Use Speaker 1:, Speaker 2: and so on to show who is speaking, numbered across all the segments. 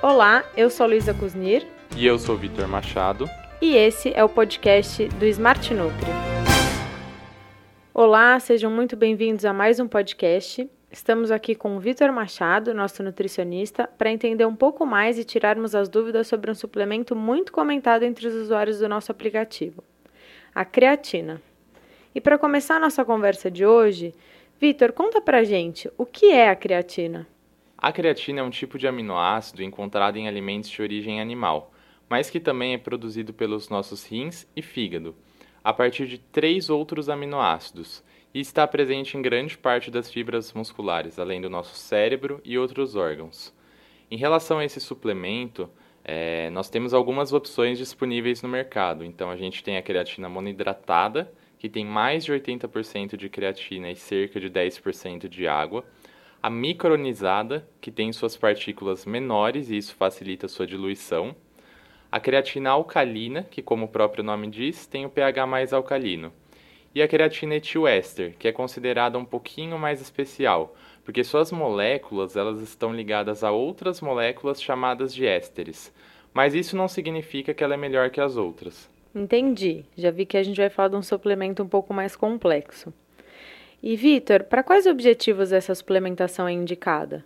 Speaker 1: Olá, eu sou Luísa Kuznir.
Speaker 2: E eu sou Vitor Machado.
Speaker 1: E esse é o podcast do Smart Nutri. Olá, sejam muito bem-vindos a mais um podcast. Estamos aqui com o Vitor Machado, nosso nutricionista, para entender um pouco mais e tirarmos as dúvidas sobre um suplemento muito comentado entre os usuários do nosso aplicativo, a creatina. E para começar a nossa conversa de hoje, Vitor, conta pra gente o que é a creatina.
Speaker 2: A creatina é um tipo de aminoácido encontrado em alimentos de origem animal, mas que também é produzido pelos nossos rins e fígado, a partir de três outros aminoácidos, e está presente em grande parte das fibras musculares, além do nosso cérebro e outros órgãos. Em relação a esse suplemento, é, nós temos algumas opções disponíveis no mercado. Então, a gente tem a creatina monoidratada, que tem mais de 80% de creatina e cerca de 10% de água a micronizada, que tem suas partículas menores e isso facilita sua diluição, a creatina alcalina, que como o próprio nome diz, tem o pH mais alcalino, e a creatina etilester, que é considerada um pouquinho mais especial, porque suas moléculas elas estão ligadas a outras moléculas chamadas de ésteres, mas isso não significa que ela é melhor que as outras.
Speaker 1: Entendi. Já vi que a gente vai falar de um suplemento um pouco mais complexo. E Vitor, para quais objetivos essa suplementação é indicada?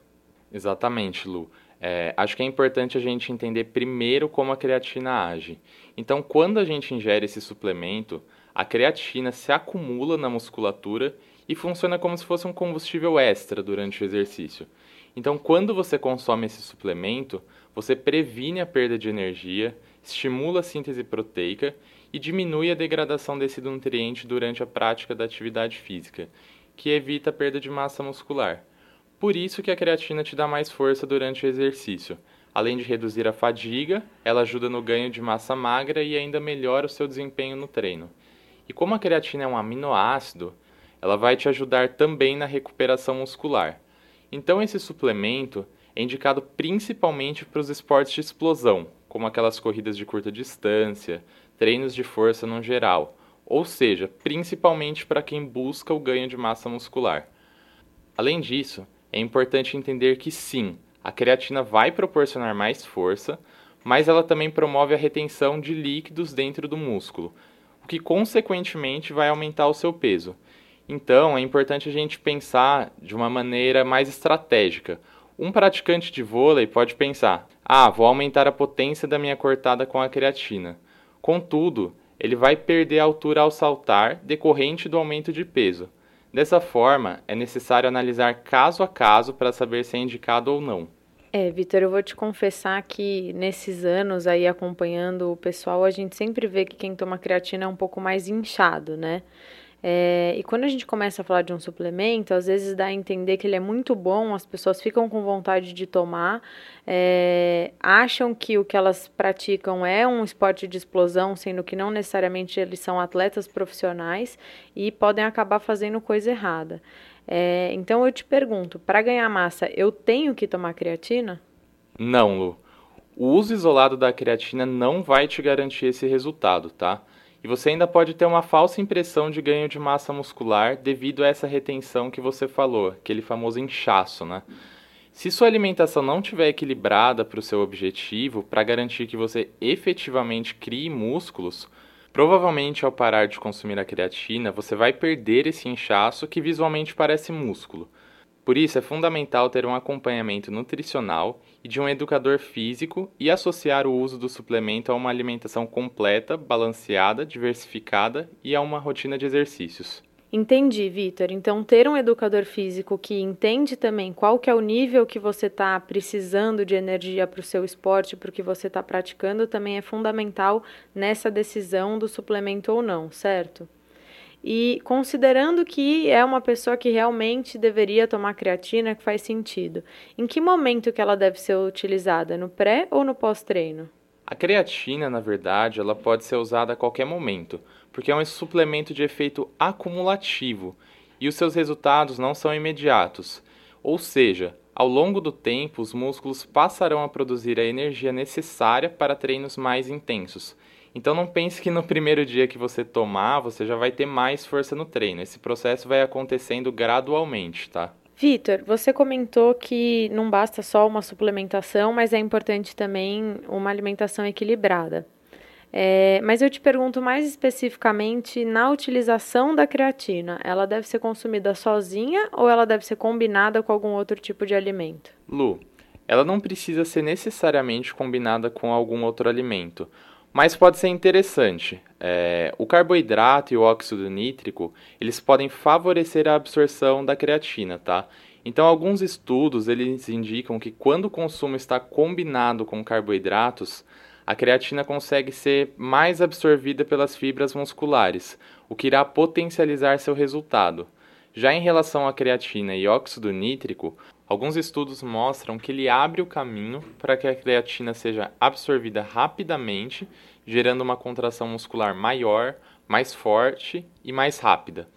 Speaker 2: Exatamente, Lu. É, acho que é importante a gente entender primeiro como a creatina age. Então, quando a gente ingere esse suplemento, a creatina se acumula na musculatura e funciona como se fosse um combustível extra durante o exercício. Então, quando você consome esse suplemento, você previne a perda de energia, estimula a síntese proteica e diminui a degradação desse nutriente durante a prática da atividade física, que evita a perda de massa muscular. Por isso que a creatina te dá mais força durante o exercício. Além de reduzir a fadiga, ela ajuda no ganho de massa magra e ainda melhora o seu desempenho no treino. E como a creatina é um aminoácido, ela vai te ajudar também na recuperação muscular. Então esse suplemento é indicado principalmente para os esportes de explosão, como aquelas corridas de curta distância, treinos de força no geral, ou seja, principalmente para quem busca o ganho de massa muscular. Além disso, é importante entender que sim, a creatina vai proporcionar mais força, mas ela também promove a retenção de líquidos dentro do músculo, o que consequentemente vai aumentar o seu peso. Então, é importante a gente pensar de uma maneira mais estratégica. Um praticante de vôlei pode pensar: ah, vou aumentar a potência da minha cortada com a creatina. Contudo, ele vai perder a altura ao saltar decorrente do aumento de peso. Dessa forma, é necessário analisar caso a caso para saber se é indicado ou não.
Speaker 1: É, Vitor, eu vou te confessar que nesses anos aí acompanhando o pessoal, a gente sempre vê que quem toma creatina é um pouco mais inchado, né? É, e quando a gente começa a falar de um suplemento, às vezes dá a entender que ele é muito bom, as pessoas ficam com vontade de tomar, é, acham que o que elas praticam é um esporte de explosão, sendo que não necessariamente eles são atletas profissionais e podem acabar fazendo coisa errada. É, então eu te pergunto, para ganhar massa, eu tenho que tomar creatina?
Speaker 2: Não, Lu. O uso isolado da creatina não vai te garantir esse resultado, tá? E você ainda pode ter uma falsa impressão de ganho de massa muscular devido a essa retenção que você falou, aquele famoso inchaço, né? Se sua alimentação não estiver equilibrada para o seu objetivo, para garantir que você efetivamente crie músculos, provavelmente ao parar de consumir a creatina, você vai perder esse inchaço que visualmente parece músculo. Por isso, é fundamental ter um acompanhamento nutricional e de um educador físico e associar o uso do suplemento a uma alimentação completa, balanceada, diversificada e a uma rotina de exercícios.
Speaker 1: Entendi, Vitor. Então, ter um educador físico que entende também qual que é o nível que você está precisando de energia para o seu esporte, para o que você está praticando, também é fundamental nessa decisão do suplemento ou não, certo? E considerando que é uma pessoa que realmente deveria tomar creatina, que faz sentido, em que momento que ela deve ser utilizada? No pré ou no pós-treino?
Speaker 2: A creatina, na verdade, ela pode ser usada a qualquer momento, porque é um suplemento de efeito acumulativo e os seus resultados não são imediatos. Ou seja, ao longo do tempo, os músculos passarão a produzir a energia necessária para treinos mais intensos então não pense que no primeiro dia que você tomar, você já vai ter mais força no treino. Esse processo vai acontecendo gradualmente, tá?
Speaker 1: Vitor, você comentou que não basta só uma suplementação, mas é importante também uma alimentação equilibrada. É, mas eu te pergunto mais especificamente na utilização da creatina. Ela deve ser consumida sozinha ou ela deve ser combinada com algum outro tipo de alimento?
Speaker 2: Lu, ela não precisa ser necessariamente combinada com algum outro alimento, mas pode ser interessante. É, o carboidrato e o óxido nítrico eles podem favorecer a absorção da creatina, tá? Então, alguns estudos eles indicam que quando o consumo está combinado com carboidratos, a creatina consegue ser mais absorvida pelas fibras musculares, o que irá potencializar seu resultado. Já em relação à creatina e óxido nítrico, alguns estudos mostram que ele abre o caminho para que a creatina seja absorvida rapidamente, gerando uma contração muscular maior, mais forte e mais rápida.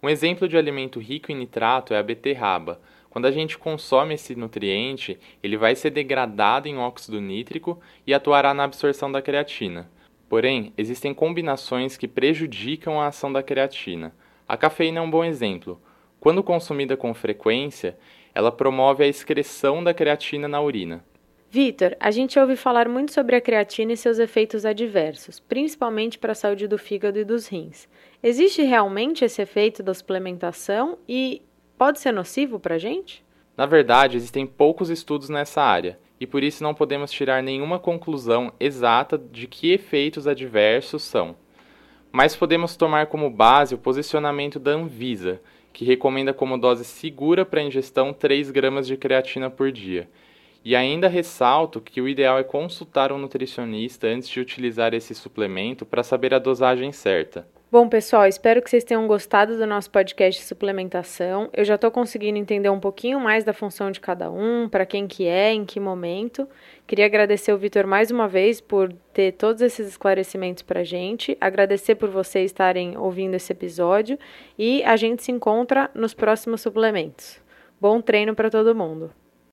Speaker 2: Um exemplo de alimento rico em nitrato é a beterraba, quando a gente consome esse nutriente, ele vai ser degradado em óxido nítrico e atuará na absorção da creatina. Porém, existem combinações que prejudicam a ação da creatina. A cafeína é um bom exemplo. Quando consumida com frequência, ela promove a excreção da creatina na urina.
Speaker 1: Vitor, a gente ouve falar muito sobre a creatina e seus efeitos adversos, principalmente para a saúde do fígado e dos rins. Existe realmente esse efeito da suplementação e pode ser nocivo para a gente?
Speaker 2: Na verdade, existem poucos estudos nessa área e por isso não podemos tirar nenhuma conclusão exata de que efeitos adversos são. Mas podemos tomar como base o posicionamento da Anvisa, que recomenda como dose segura para ingestão 3 gramas de creatina por dia. E ainda ressalto que o ideal é consultar um nutricionista antes de utilizar esse suplemento para saber a dosagem certa.
Speaker 1: Bom, pessoal, espero que vocês tenham gostado do nosso podcast de suplementação. Eu já estou conseguindo entender um pouquinho mais da função de cada um, para quem que é, em que momento. Queria agradecer o Vitor mais uma vez por ter todos esses esclarecimentos para a gente. Agradecer por vocês estarem ouvindo esse episódio e a gente se encontra nos próximos suplementos. Bom treino para todo mundo!